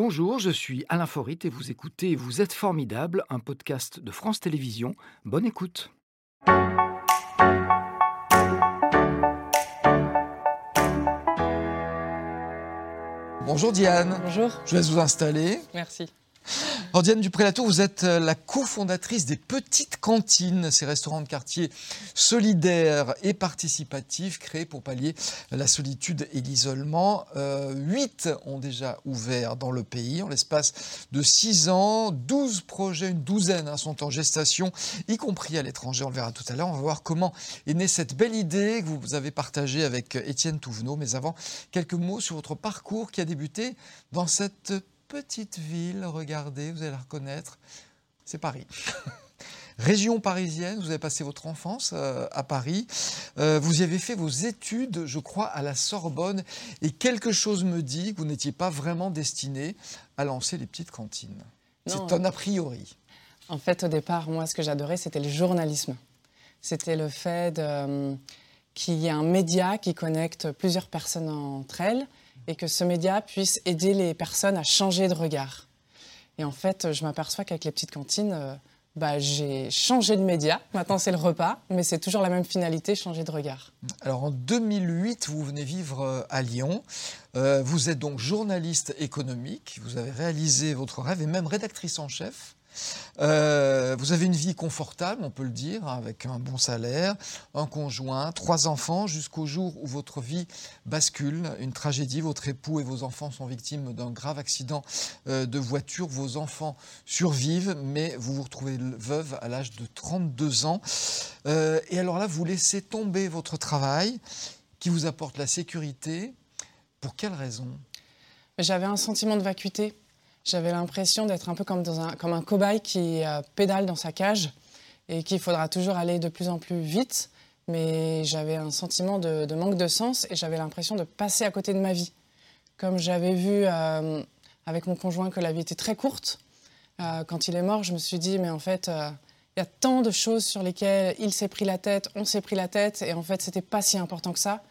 Bonjour, je suis Alain Forit et vous écoutez Vous êtes formidable, un podcast de France Télévisions. Bonne écoute. Bonjour Diane. Bonjour. Je vais vous installer. Merci. Alors Dupré-Latour, vous êtes euh, la cofondatrice des Petites Cantines, ces restaurants de quartier solidaires et participatifs créés pour pallier la solitude et l'isolement. Euh, huit ont déjà ouvert dans le pays en l'espace de six ans. Douze projets, une douzaine hein, sont en gestation, y compris à l'étranger. On le verra tout à l'heure. On va voir comment est née cette belle idée que vous avez partagée avec Étienne Touvenot. Mais avant, quelques mots sur votre parcours qui a débuté dans cette petite ville, regardez, vous allez la reconnaître, c'est Paris. Région parisienne, vous avez passé votre enfance euh, à Paris. Euh, vous y avez fait vos études, je crois, à la Sorbonne. Et quelque chose me dit que vous n'étiez pas vraiment destiné à lancer les petites cantines. C'est un a priori. En fait, au départ, moi, ce que j'adorais, c'était le journalisme. C'était le fait euh, qu'il y ait un média qui connecte plusieurs personnes entre elles et que ce média puisse aider les personnes à changer de regard. Et en fait, je m'aperçois qu'avec les petites cantines, euh, bah, j'ai changé de média. Maintenant, c'est le repas, mais c'est toujours la même finalité, changer de regard. Alors, en 2008, vous venez vivre euh, à Lyon. Euh, vous êtes donc journaliste économique. Vous avez réalisé votre rêve et même rédactrice en chef euh, vous avez une vie confortable, on peut le dire, avec un bon salaire, un conjoint, trois enfants, jusqu'au jour où votre vie bascule, une tragédie. Votre époux et vos enfants sont victimes d'un grave accident euh, de voiture. Vos enfants survivent, mais vous vous retrouvez veuve à l'âge de 32 ans. Euh, et alors là, vous laissez tomber votre travail qui vous apporte la sécurité. Pour quelle raison? J'avais un sentiment de vacuité j'avais l'impression d'être un peu comme, un cobaye qui euh, pédale dans sa cage et qu'il faudra toujours aller de plus en plus vite. Mais j'avais un sentiment de, manque de sens et j'avais l'impression de passer à côté de ma vie. Comme j'avais vu euh, avec mon conjoint que la vie était très courte, euh, quand il est mort, je me suis dit, mais en fait, il y a tant de choses sur lesquelles il s'est pris la tête, on s'est pris la tête, et en fait, c'était pas si important que ça.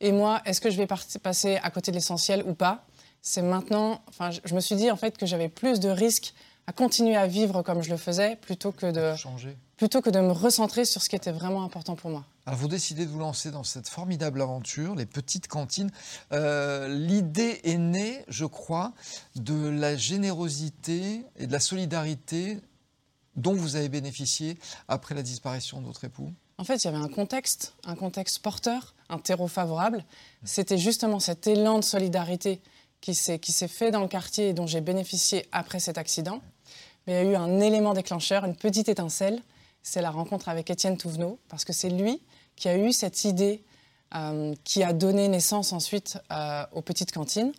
Et moi, est-ce que je vais passer à côté de l'essentiel ou pas? C'est maintenant, enfin, je me suis dit en fait que j'avais plus de risques à continuer à vivre comme je le faisais plutôt que de changer. plutôt que de me recentrer sur ce qui était vraiment important pour moi. Alors vous décidez de vous lancer dans cette formidable aventure, les petites cantines. Euh, l'idée est née, je crois, de la générosité et de la solidarité dont vous avez bénéficié après la disparition de votre époux. En fait, il y avait un contexte, un contexte porteur, un terreau favorable. C'était justement cet élan de solidarité qui s'est fait dans le quartier et dont j'ai bénéficié après cet accident. Mais il y a eu un élément déclencheur, une petite étincelle, c'est la rencontre avec Étienne Touvenot, parce que c'est lui qui a eu cette idée euh, qui a donné naissance ensuite euh, aux petites cantines.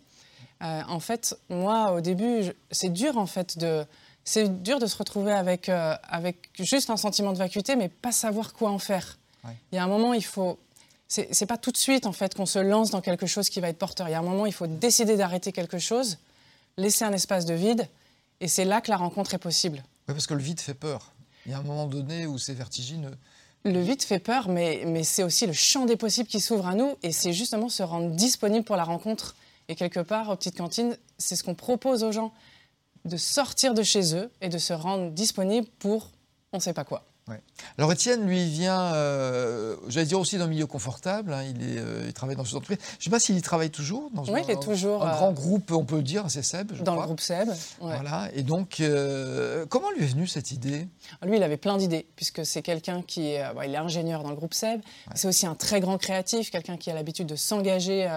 Euh, en fait, moi, au début, c'est dur en fait de, c'est dur de se retrouver avec, avec juste un sentiment de vacuité, mais pas savoir quoi en faire. Il y a un moment, il faut c'est pas tout de suite en fait qu'on se lance dans quelque chose qui va être porteur. Il y a un moment, il faut décider d'arrêter quelque chose, laisser un espace de vide, et c'est là que la rencontre est possible. Oui, parce que le vide fait peur. Il y a un moment donné où c'est vertigineux. Le vide fait peur, mais, mais c'est aussi le champ des possibles qui s'ouvre à nous, et c'est justement se rendre disponible pour la rencontre. Et quelque part, aux petites cantines, c'est ce qu'on propose aux gens, de sortir de chez eux et de se rendre disponible pour on ne sait pas quoi. Alors Étienne, lui, vient, euh, j'allais dire aussi d'un milieu confortable. Hein, il, est, euh, il travaille dans ce entreprise. Je ne sais pas s'il y travaille toujours. Dans oui, il est toujours. Un, grand euh, groupe, on peut le dire, c'est Seb. Je dans le groupe Seb. Voilà. Et donc, comment lui est venue cette idée? Lui, il avait plein d'idées, puisque c'est quelqu'un qui est, il est ingénieur dans le groupe Seb. C'est aussi un très grand créatif, quelqu'un qui a l'habitude de s'engager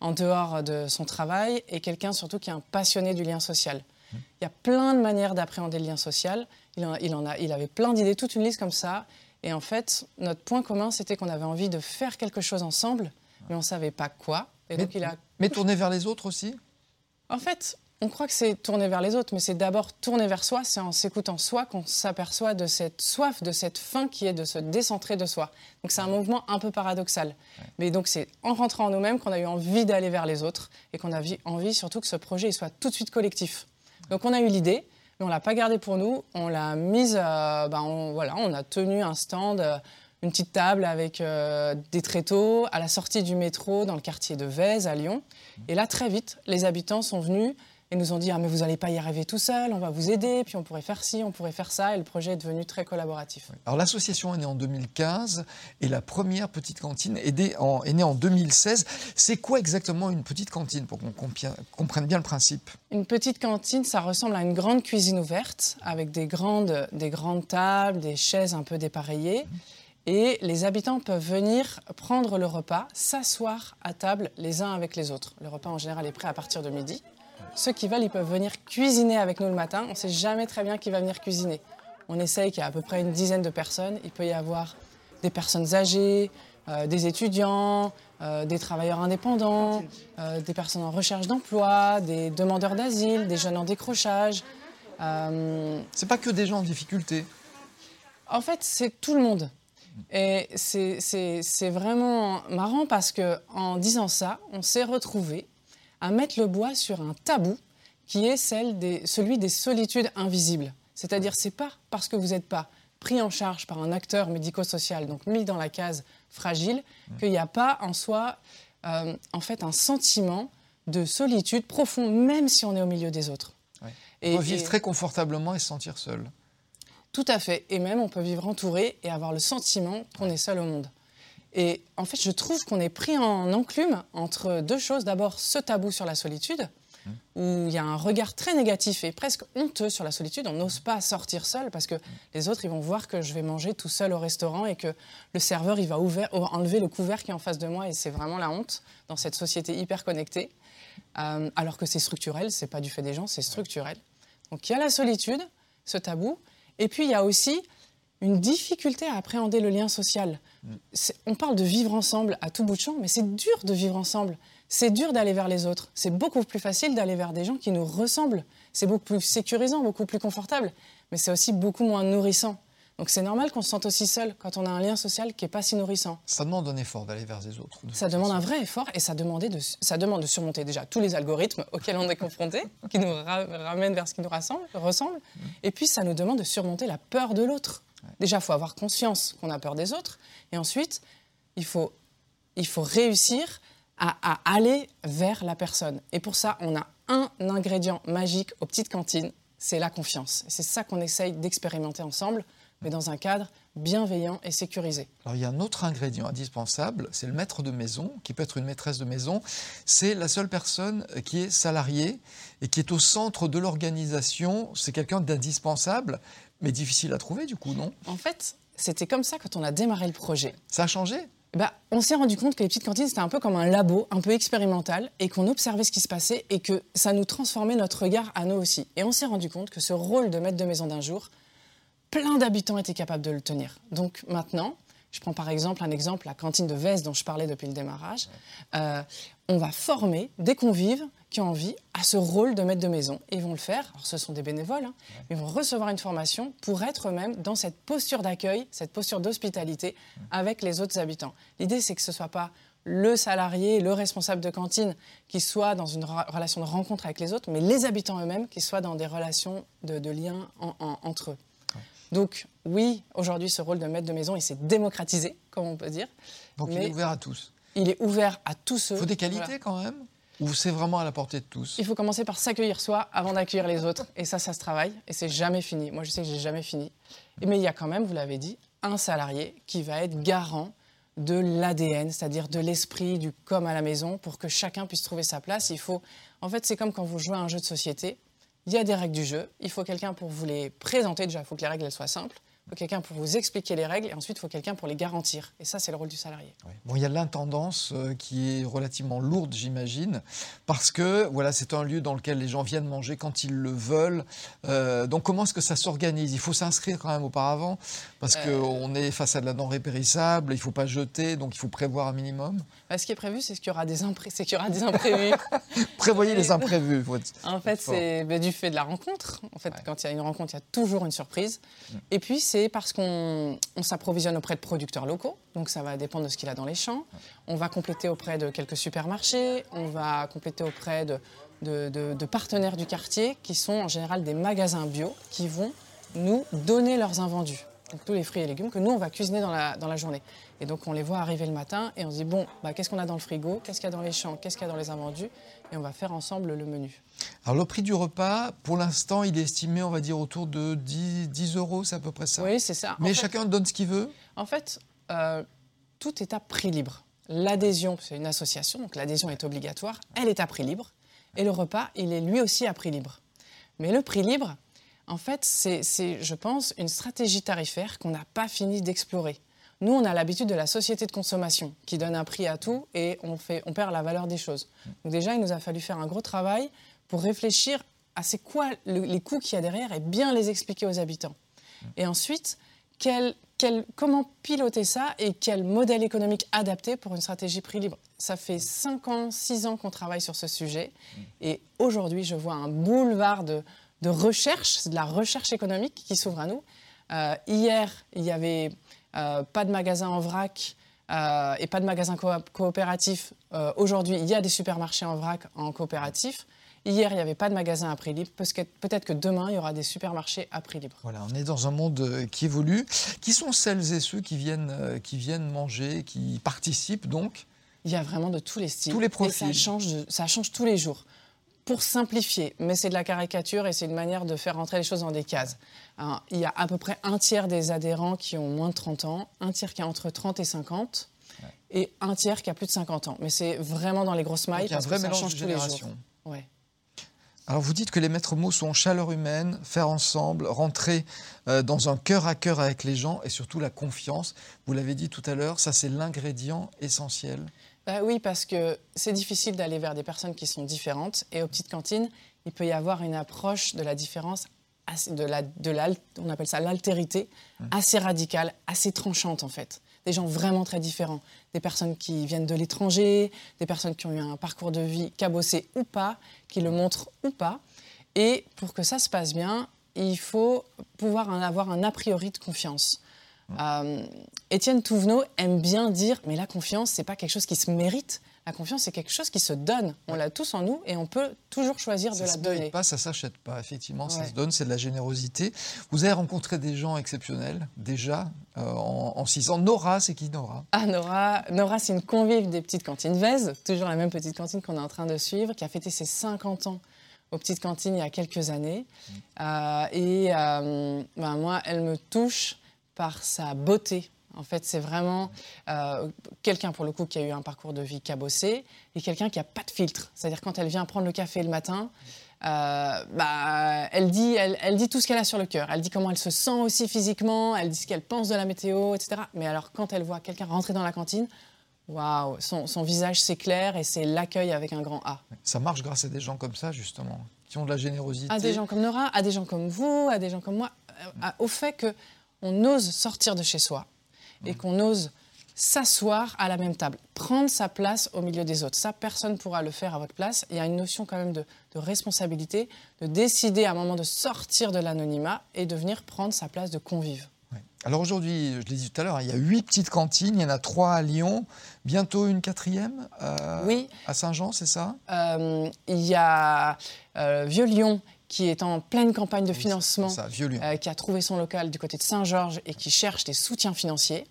en dehors de son travail, et quelqu'un surtout qui est un passionné du lien social. Il y a plein de manières d'appréhender le lien social. Il, en, a, il avait plein d'idées, toute une liste comme ça. Et en fait, notre point commun, c'était qu'on avait envie de faire quelque chose ensemble, mais on ne savait pas quoi. Et mais, donc il a... mais tourner vers les autres aussi? En fait, on croit que c'est tourner vers les autres, mais c'est d'abord tourner vers soi. C'est en s'écoutant soi qu'on s'aperçoit de cette soif, de cette faim qui est de se décentrer de soi. Donc c'est un mouvement un peu paradoxal. Mais donc c'est en rentrant en nous-mêmes qu'on a eu envie d'aller vers les autres et qu'on a envie surtout que ce projet soit tout de suite collectif. Donc on a eu l'idée, mais on l'a pas gardé pour nous. On l'a mise, ben, on, voilà, on a tenu un stand, euh, une petite table avec euh, des tréteaux à la sortie du métro dans le quartier de Vèze à Lyon. Et là, très vite, les habitants sont venus et nous ont dit ah mais vous n'allez pas y arriver tout seul, on va vous aider, puis on pourrait faire ci, on pourrait faire ça, et le projet est devenu très collaboratif. Alors l'association est née en 2015 et la première petite cantine est née en, est née en 2016. C'est quoi exactement une petite cantine pour qu'on comprenne bien le principe? Une petite cantine, ça ressemble à une grande cuisine ouverte avec des grandes, des grandes tables, des chaises un peu dépareillées. Et les habitants peuvent venir prendre le repas, s'asseoir à table les uns avec les autres. Le repas en général est prêt à partir de midi. Ceux qui veulent, ils peuvent venir cuisiner avec nous le matin. On ne sait jamais très bien qui va venir cuisiner. On essaye qu'il y ait à peu près une dizaine de personnes. Il peut y avoir des personnes âgées, euh, des étudiants, euh, des travailleurs indépendants, euh, des personnes en recherche d'emploi, des demandeurs d'asile, des jeunes en décrochage. C'est pas que des gens en difficulté. En fait, c'est tout le monde. Et c'est vraiment marrant parce qu'en disant ça, on s'est retrouvé à mettre le bois sur un tabou qui est celle des, celui des solitudes invisibles. C'est-à-dire, c'est pas parce que vous n'êtes pas pris en charge par un acteur médico-social, donc mis dans la case fragile, qu'il n'y a pas en soi, euh, en fait, un sentiment de solitude profond, même si on est au milieu des autres. Et, on peut vivre très confortablement et se sentir seul. Tout à fait. Et même, on peut vivre entouré et avoir le sentiment qu'on est seul au monde. Et en fait, je trouve qu'on est pris en enclume entre deux choses. D'abord, ce tabou sur la solitude, où il y a un regard très négatif et presque honteux sur la solitude. On n'ose pas sortir seul parce que les autres, ils vont voir que je vais manger tout seul au restaurant et que le serveur, il va enlever le couvert qui est en face de moi et c'est vraiment la honte dans cette société hyper connectée. Euh, alors que c'est structurel, c'est pas du fait des gens, c'est structurel. Donc il y a la solitude, ce tabou, et puis il y a aussi une difficulté à appréhender le lien social. On parle de vivre ensemble à tout bout de champ, mais c'est dur de vivre ensemble. C'est dur d'aller vers les autres. C'est beaucoup plus facile d'aller vers des gens qui nous ressemblent. C'est beaucoup plus sécurisant, beaucoup plus confortable, mais c'est aussi beaucoup moins nourrissant. Donc c'est normal qu'on se sente aussi seul quand on a un lien social qui n'est pas si nourrissant. Ça demande un effort d'aller vers les autres. ça demande un vrai effort et ça, de, ça demande de surmonter déjà tous les algorithmes auxquels on est confronté, qui nous ramènent vers ce qui nous ressemble. ressemble. Mmh. Et puis ça nous demande de surmonter la peur de l'autre. Déjà, il faut avoir conscience qu'on a peur des autres. Et ensuite, il faut, il faut réussir à, à, aller vers la personne. Et pour ça, on a un ingrédient magique aux petites cantines, c'est la confiance. C'est ça qu'on essaye d'expérimenter ensemble, mais dans un cadre bienveillant et sécurisé. Alors il y a un autre ingrédient indispensable, c'est le maître de maison, qui peut être une maîtresse de maison. C'est la seule personne qui est salariée et qui est au centre de l'organisation. C'est quelqu'un d'indispensable. Mais difficile à trouver, du coup, non? En fait, c'était comme ça quand on a démarré le projet. Ça a changé? Bah, on s'est rendu compte que les petites cantines, c'était un peu comme un labo, un peu expérimental, et qu'on observait ce qui se passait, et que ça nous transformait notre regard à nous aussi. Et on s'est rendu compte que ce rôle de maître de maison d'un jour, plein d'habitants étaient capables de le tenir. Donc maintenant, je prends par exemple un exemple, la cantine de Veste dont je parlais depuis le démarrage. Euh, on va former des convives qui ont envie à ce rôle de maître de maison. ils vont le faire, alors ce sont des bénévoles, hein, ils vont recevoir une formation pour être eux-mêmes dans cette posture d'accueil, cette posture d'hospitalité avec les autres habitants. L'idée, c'est que ce ne soit pas le salarié, le responsable de cantine qui soit dans une relation de rencontre avec les autres, mais les habitants eux-mêmes qui soient dans des relations de, de lien entre eux. Donc oui, aujourd'hui, ce rôle de maître de maison, il s'est démocratisé, comme on peut dire. Donc il est ouvert à tous. Il est ouvert à tous ceux. Il faut des qualités quand même? Ou c'est vraiment à la portée de tous Il faut commencer par s'accueillir soi avant d'accueillir les autres. Et ça, ça se travaille. Et c'est jamais fini. Moi, je sais que j'ai jamais fini. Mais il y a quand même, vous l'avez dit, un salarié qui va être garant de l'ADN, c'est-à-dire de l'esprit du comme à la maison, pour que chacun puisse trouver sa place. Il faut, en fait, c'est comme quand vous jouez à un jeu de société. Il y a des règles du jeu. Il faut quelqu'un pour vous les présenter. Déjà, il faut que les règles soient simples. Il faut quelqu'un pour vous expliquer les règles et ensuite il faut quelqu'un pour les garantir. Et ça, c'est le rôle du salarié. Bon, il y a l'intendance euh, qui est relativement lourde, j'imagine, parce que voilà, c'est un lieu dans lequel les gens viennent manger quand ils le veulent. Euh, donc comment est-ce que ça s'organise? Il faut s'inscrire quand même auparavant, parce euh... qu'on est face à de la denrée périssable, il ne faut pas jeter, donc il faut prévoir un minimum. Bah, ce qui est prévu, c'est qu'il y aura des, qu'il y aura des imprévus. Prévoyez les imprévus. en fait, c'est bah, du fait de la rencontre. En fait, quand il y a une rencontre, il y a toujours une surprise. Mm. Et puis, c'est parce qu'on s'approvisionne auprès de producteurs locaux, donc ça va dépendre de ce qu'il a dans les champs. On va compléter auprès de quelques supermarchés, on va compléter auprès de, de, partenaires du quartier qui sont en général des magasins bio qui vont nous donner leurs invendus. Donc tous les fruits et légumes que nous, on va cuisiner dans la, dans la journée. Et donc on les voit arriver le matin et on se dit, bon, bah, qu'est-ce qu'on a dans le frigo, qu'est-ce qu'il y a dans les champs, qu'est-ce qu'il y a dans les invendus, et on va faire ensemble le menu. Alors le prix du repas, pour l'instant, il est estimé, on va dire, autour de 10, 10 euros, c'est à peu près ça. Oui, c'est ça. Mais chacun donne ce qu'il veut? En fait, euh, tout est à prix libre. L'adhésion, c'est une association, donc l'adhésion est obligatoire, elle est à prix libre. Et le repas, il est lui aussi à prix libre. Mais le prix libre, en fait, c'est, je pense, une stratégie tarifaire qu'on n'a pas fini d'explorer. Nous, on a l'habitude de la société de consommation qui donne un prix à tout et on, fait, on perd la valeur des choses. Donc déjà, il nous a fallu faire un gros travail pour réfléchir à c'est quoi les coûts qu'il y a derrière et bien les expliquer aux habitants. Et ensuite, comment piloter ça et quel modèle économique adapté pour une stratégie prix libre? Ça fait 5 ans, 6 ans qu'on travaille sur ce sujet et aujourd'hui, je vois un boulevard de, de recherche, c'est de la recherche économique qui s'ouvre à nous. Euh, hier, il y avait euh, pas de magasin en vrac euh, et pas de magasin coopératif. Euh, aujourd'hui, il y a des supermarchés en vrac en coopératif. Hier, il n'y avait pas de magasin à prix libre. Peut-être que demain, il y aura des supermarchés à prix libre. Voilà, on est dans un monde qui évolue. Qui sont celles et ceux qui viennent, qui viennent manger, qui participent donc? Il y a vraiment de tous les styles. Tous les profils. Et ça change, ça change tous les jours pour simplifier, mais c'est de la caricature et c'est une manière de faire rentrer les choses dans des cases. il y a à peu près un tiers des adhérents qui ont moins de 30 ans, un tiers qui a entre 30 et 50, et un tiers qui a plus de 50 ans. Mais c'est vraiment dans les grosses mailles parce que ça change tous les jours. Alors vous dites que les maîtres mots sont chaleur humaine, faire ensemble, rentrer euh, dans un cœur à cœur avec les gens et surtout la confiance. Vous l'avez dit tout à l'heure, ça c'est l'ingrédient essentiel. Bah oui, parce que c'est difficile d'aller vers des personnes qui sont différentes. Et aux petites cantines, il peut y avoir une approche de la différence, de la, de on appelle ça l'altérité, mmh. assez radicale, assez tranchante en fait. Des gens vraiment très différents. Des personnes qui viennent de l'étranger, des personnes qui ont eu un parcours de vie cabossé ou pas, qui le montrent ou pas. Et pour que ça se passe bien, il faut pouvoir en avoir un a priori de confiance. Euh, Étienne Touvenot aime bien dire, mais la confiance, c'est pas quelque chose qui se mérite. La confiance, c'est quelque chose qui se donne. On l'a tous en nous et on peut toujours choisir de la donner. Ça se pas, ça s'achète pas. Effectivement, ça se donne, c'est de la générosité. Vous avez rencontré des gens exceptionnels déjà euh, en, six ans. Nora, c'est qui Nora? Ah, Nora, Nora c'est une convive des petites cantines Vez, toujours la même petite cantine qu'on est en train de suivre, qui a fêté ses 50 ans aux petites cantines il y a quelques années. Mmh. Euh, et ben, moi, elle me touche par sa beauté. En fait, c'est vraiment euh, quelqu'un, pour le coup, qui a eu un parcours de vie cabossé et quelqu'un qui n'a pas de filtre. C'est-à-dire, quand elle vient prendre le café le matin, euh, bah, elle, dit, elle, dit tout ce qu'elle a sur le cœur. Elle dit comment elle se sent aussi physiquement, elle dit ce qu'elle pense de la météo, etc. Mais alors, quand elle voit quelqu'un rentrer dans la cantine, waouh, son, son visage s'éclaire et c'est l'accueil avec un grand A. Ça marche grâce à des gens comme ça, justement, qui ont de la générosité. À des gens comme Nora, à des gens comme vous, à des gens comme moi, euh, au fait que on ose sortir de chez soi et qu'on ose s'asseoir à la même table, prendre sa place au milieu des autres. Ça, personne ne pourra le faire à votre place. Il y a une notion quand même de, responsabilité, de décider à un moment de sortir de l'anonymat et de venir prendre sa place de convive. Alors aujourd'hui, je l'ai dit tout à l'heure, il y a huit petites cantines, il y en a trois à Lyon, bientôt une quatrième euh, oui. à Saint-Jean, c'est ça? Euh, Il y a euh, Vieux-Lyon qui est en pleine campagne de financement, euh, qui a trouvé son local du côté de Saint-Georges et qui cherche des soutiens financiers.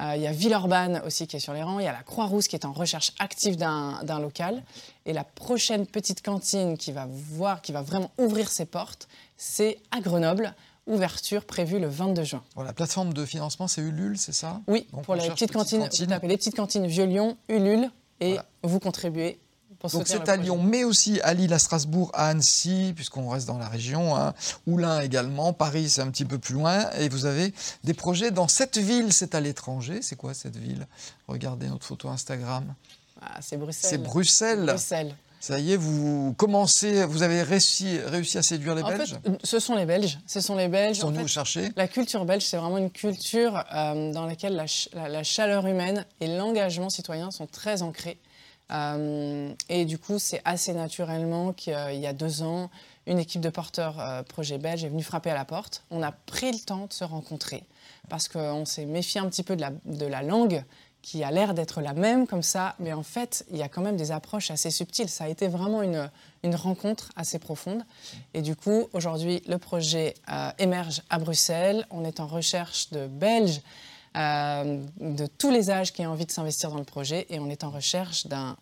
Euh, il y a Villeurbanne aussi qui est sur les rangs. Il y a la Croix-Rousse qui est en recherche active d'un local. Et la prochaine petite cantine qui va, voir, qui va vraiment ouvrir ses portes, c'est à Grenoble. Ouverture prévue le 22 juin. la plateforme de financement, c'est Ulule, c'est ça? Oui, pour les petites cantines, cantines. vous tapez les petites cantines Vieux-Lyon, Ulule, et vous contribuez donc c'est à Lyon, mais aussi à Lille, à Strasbourg, à Annecy, puisqu'on reste dans la région, hein. Oulin également, Paris c'est un petit peu plus loin, et vous avez des projets dans cette ville, c'est à l'étranger. C'est quoi cette ville? Regardez notre photo Instagram. Ah, c'est Bruxelles. C'est Bruxelles. Bruxelles. Ça y est, vous commencez, vous avez réussi, réussi à séduire les en Belges? fait, Ce sont les Belges. Ce sont les Belges. Sont nous chercher La culture belge, c'est vraiment une culture euh, dans laquelle la, chaleur humaine et l'engagement citoyen sont très ancrés. Euh, et du coup, c'est assez naturellement qu'il y a deux ans, une équipe de porteurs euh, projet belge est venue frapper à la porte. On a pris le temps de se rencontrer parce qu'on s'est méfié un petit peu de la, langue qui a l'air d'être la même comme ça, mais en fait, il y a quand même des approches assez subtiles. Ça a été vraiment une, rencontre assez profonde. Et du coup, aujourd'hui, le projet euh, émerge à Bruxelles. On est en recherche de Belges de tous les âges qui ont envie de s'investir dans le projet et on est en recherche d'un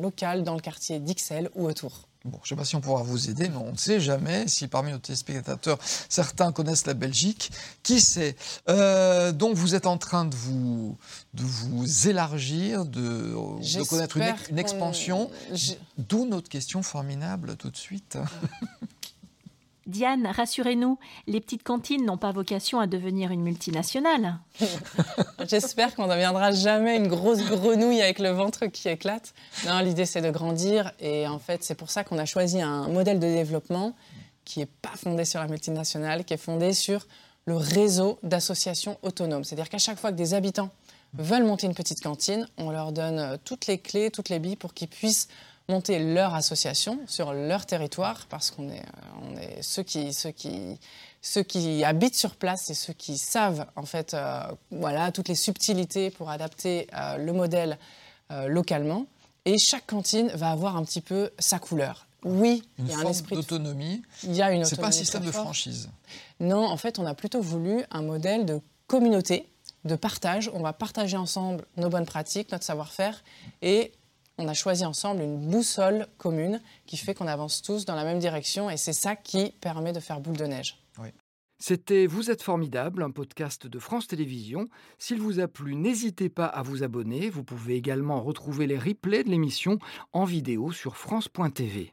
local dans le quartier d'Ixelles ou autour. Bon, je ne sais pas si on pourra vous aider, mais on ne sait jamais si parmi nos téléspectateurs, certains connaissent la Belgique. Qui sait euh, Donc, vous êtes en train de vous, de vous élargir, de, de connaître une, une expansion. D'où notre question formidable tout de suite. Diane, rassurez-nous, les petites cantines n'ont pas vocation à devenir une multinationale. J'espère qu'on ne deviendra jamais une grosse grenouille avec le ventre qui éclate. Non, l'idée c'est de grandir et en fait c'est pour ça qu'on a choisi un modèle de développement qui n'est pas fondé sur la multinationale, qui est fondé sur le réseau d'associations autonomes. C'est-à-dire qu'à chaque fois que des habitants veulent monter une petite cantine, on leur donne toutes les clés, toutes les billes pour qu'ils puissent monter leur association sur leur territoire, parce qu'on est, euh, on est ceux, qui, ceux, qui, ceux qui habitent sur place et ceux qui savent en fait euh, voilà, toutes les subtilités pour adapter euh, le modèle localement. Et chaque cantine va avoir un petit peu sa couleur. Oui, il y a un esprit d'autonomie. Il y a une C'est pas un système de franchise. Non, en fait, on a plutôt voulu un modèle de communauté, de partage. On va partager ensemble nos bonnes pratiques, notre savoir-faire, et on a choisi ensemble une boussole commune qui fait qu'on avance tous dans la même direction et c'est ça qui permet de faire boule de neige. C'était Vous êtes formidable, un podcast de France Télévisions. S'il vous a plu, n'hésitez pas à vous abonner. Vous pouvez également retrouver les replays de l'émission en vidéo sur France.tv.